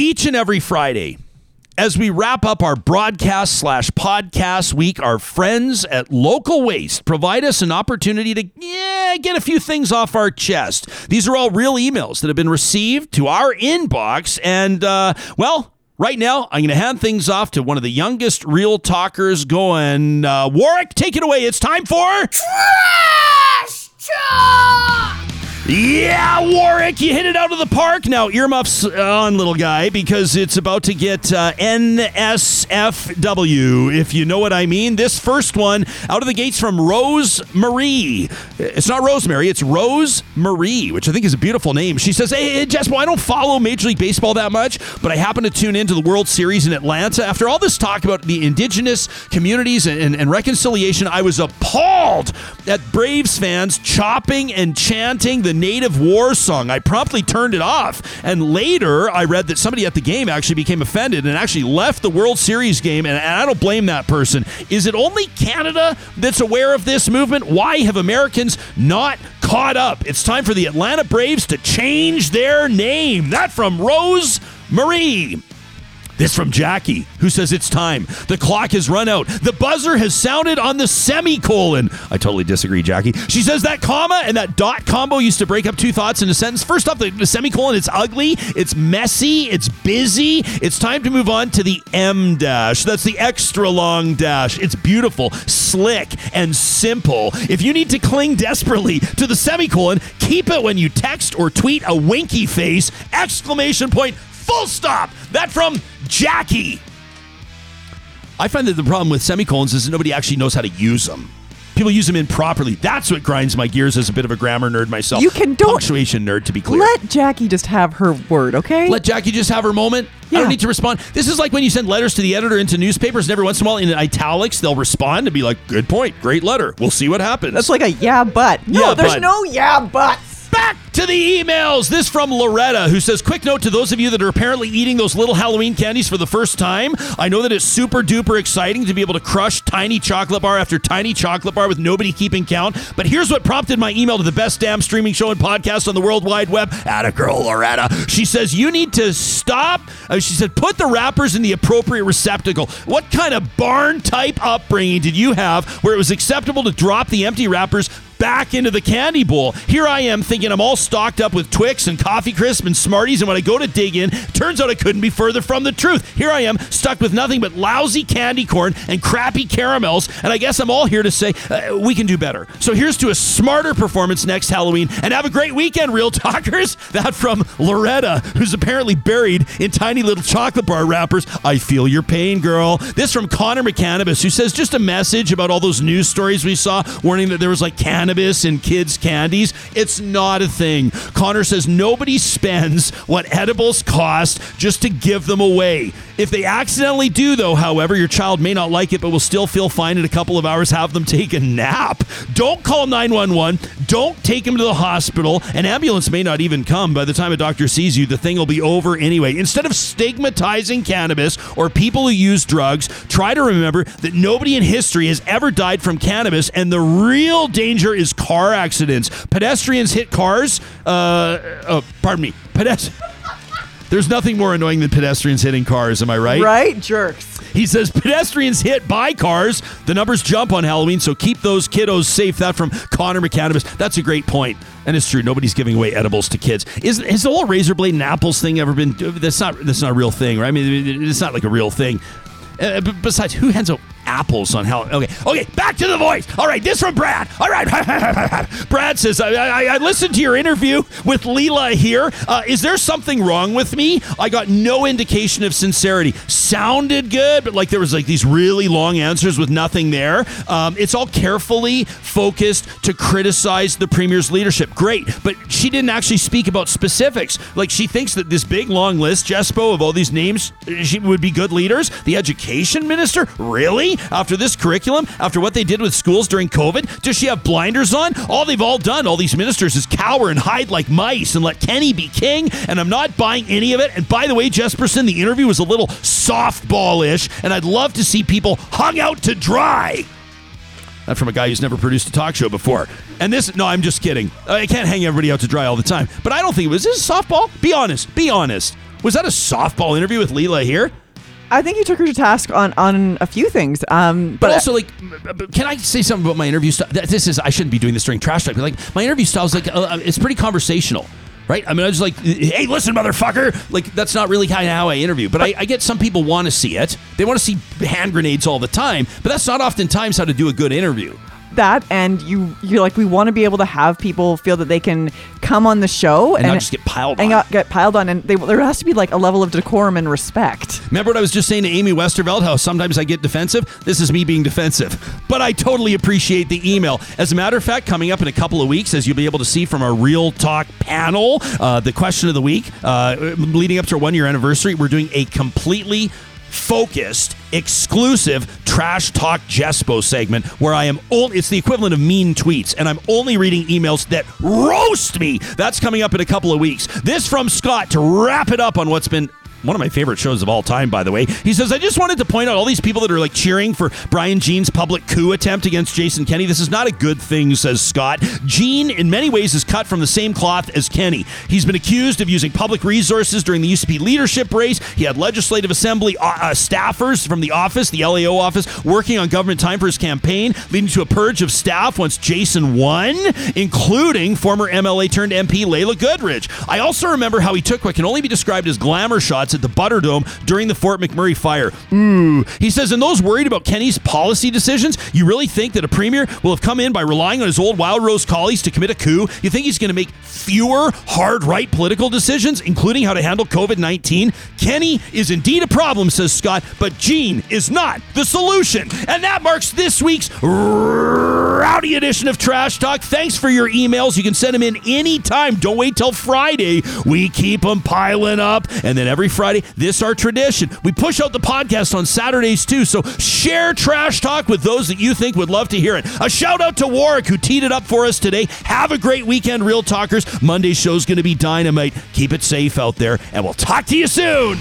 each and every Friday, as we wrap up our broadcast slash podcast week, our friends at Local Waste provide us an opportunity to yeah, get a few things off our chest. These are all real emails that have been received to our inbox. And, uh, well, Right now, I'm going to hand things off to one of the youngest real talkers going. Uh, Warwick, take it away. It's time for. Trash talk! Yeah, Warwick, you hit it out of the park. Now, earmuffs on, little guy, because it's about to get uh, NSFW, if you know what I mean. This first one out of the gates from Rose Marie. It's not Rosemary, it's Rose Marie, which I think is a beautiful name. She says, Hey, hey I don't follow Major League Baseball that much, but I happen to tune into the World Series in Atlanta. After all this talk about the indigenous communities and, and, and reconciliation, I was appalled at Braves fans chopping and chanting the native war song. I promptly turned it off. And later, I read that somebody at the game actually became offended and actually left the World Series game. And, and I don't blame that person. Is it only Canada that's aware of this movement? Why have Americans not caught up? It's time for the Atlanta Braves to change their name. That from Rose Marie. This from Jackie, who says it's time. The clock has run out. The buzzer has sounded on the semicolon. I totally disagree, Jackie. She says that comma and that dot combo used to break up two thoughts in a sentence. First off, the, the semicolon, it's ugly, it's messy, it's busy. It's time to move on to the em dash. That's the extra long dash. It's beautiful, slick, and simple. If you need to cling desperately to the semicolon, keep it when you text or tweet a winky face, exclamation point, full stop. That from Jackie. I find that the problem with semicolons is that nobody actually knows how to use them. People use them improperly. That's what grinds my gears as a bit of a grammar nerd myself. You can- don't- punctuation nerd to be clear. Let Jackie just have her word, okay? Let Jackie just have her moment. I don't need to respond. This is like when you send letters to the editor into newspapers, and every once in a while in italics, they'll respond and be like, "Good point, great letter. We'll see what happens." That's like a yeah, but. No, Yeah, there's but. no yeah, but. Back to the emails. This from Loretta, who says, Quick note to those of you that are apparently eating those little Halloween candies for the first time. I know that it's super duper exciting to be able to crush tiny chocolate bar after tiny chocolate bar with nobody keeping count. But here's what prompted my email to the best damn streaming show and podcast on the World Wide Web. At a girl, Loretta. She says, You need to stop. Uh, she said, Put the wrappers in the appropriate receptacle. What kind of barn type upbringing did you have where it was acceptable to drop the empty wrappers back into the candy bowl. Here I am thinking I'm all stocked up with Twix and Coffee Crisp and Smarties, and when I go to dig in, turns out I couldn't be further from the truth. Here I am stuck with nothing but lousy candy corn and crappy caramels, and I guess I'm all here to say uh, we can do better. So here's to a smarter performance next Halloween, and have a great weekend, real talkers. That from Loretta, who's apparently buried in tiny little chocolate bar wrappers. I feel your pain, girl. This from Connor McCannabis, who says just a message about all those news stories we saw warning that there was like cannabis in kids' candies. It's not a thing. Connor says nobody spends what edibles cost just to give them away. If they accidentally do, though, however, your child may not like it, but will still feel fine in a couple of hours. Have them take a nap. Don't call 911. Don't take them to the hospital. An ambulance may not even come. By the time a doctor sees you, the thing will be over anyway. Instead of stigmatizing cannabis or people who use drugs, try to remember that nobody in history has ever died from cannabis, and the real danger is car accidents. Pedestrians hit cars. Uh, oh, pardon me. Pedest- There's nothing more annoying than pedestrians hitting cars, am I right? Right? Jerks. He says pedestrians hit by cars. The numbers jump on Halloween, so keep those kiddos safe. That from Connor McCannabis. That's a great point, and it's true. Nobody's giving away edibles to kids. Is has the whole razor blade and apples thing ever been? That's not that's not a real thing, right? I mean, it's not like a real thing. Uh, besides, who hands out apples on Halloween? Okay, okay, back to the voice. All right, this from Brad. All right, Brad says, I, I, I listened to your interview with Leela Aheer. Uh, is there something wrong with me? I got no indication of sincerity. Sounded good, but like there was like these really long answers with nothing there. Um, it's all carefully focused to criticize the premier's leadership. Great, but she didn't actually speak about specifics. Like she thinks that this big long list, Jespo, of all these names, she would be good leaders. The education minister, really? After this curriculum, after what they did with schools during COVID, does she have blinders on? All they've all done, all these ministers, is cower and hide like mice and let Kenney be king. And I'm not buying any of it. And by the way, Jespersen, the interview was a little softball-ish, and I'd love to see people hung out to dry. That from a guy who's never produced a talk show before. And this, no, I'm just kidding. Uh, I can't hang everybody out to dry all the time. But I don't think it was. Is this softball? Be honest. Be honest. Was that a softball interview with Leela Aheer? I think you took her to task on on a few things. Um, But but, also, like, can I say something about my interview style? This is I shouldn't be doing this during trash talk. But like, my interview style is like uh, it's pretty conversational, right? I mean, I was like, hey, listen, motherfucker. Like, that's not really kind of how I interview. But I, I get some people want to see it. They want to see hand grenades all the time. But that's not oftentimes how to do a good interview. That and you you're like we want to be able to have people feel that they can come on the show And not just get piled and on. get piled on and they, there has to be like a level of decorum and respect Remember what I was just saying to Amy Westervelt, how sometimes I get defensive? This is me being defensive. But I totally appreciate the email. As a matter of fact, coming up in a couple of weeks, as you'll be able to see from our Real Talk panel, uh, the question of the week, uh, leading up to our one year anniversary, we're doing a completely focused, exclusive trash talk Jespo segment where I am only, it's the equivalent of mean tweets, and I'm only reading emails that roast me. That's coming up in a couple of weeks. This from Scott to wrap it up on what's been one of my favorite shows of all time, by the way. He says, I just wanted to point out all these people that are like cheering for Brian Jean's public coup attempt against Jason Kenney. This is not a good thing, says Scott. Jean, in many ways, is cut from the same cloth as Kenny. He's been accused of using public resources during the UCP leadership race. He had legislative assembly uh, uh, staffers from the office, the LAO office, working on government time for his campaign, leading to a purge of staff once Jason won, including former MLA turned MP Laila Goodridge. I also remember how he took what can only be described as glamour shots at the Butterdome during the Fort McMurray fire. Ooh. He says, and those worried about Kenney's policy decisions, you really think that a premier will have come in by relying on his old Wild Rose colleagues to commit a coup? You think he's going to make fewer hard right political decisions, including how to handle COVID 19? Kenny is indeed a problem, says Scott, but Jean is not the solution. And that marks this week's rowdy edition of Trash Talk. Thanks for your emails. You can send them in anytime. Don't wait till Friday. We keep them piling up. And then every Friday, this our tradition. We push out the podcast on Saturdays too. So share Trash Talk with those that you think would love to hear it. A shout out to Warwick who teed it up for us today. Have a great weekend, Real Talkers. Monday's show's going to be dynamite. Keep it safe out there, and we'll talk to you soon.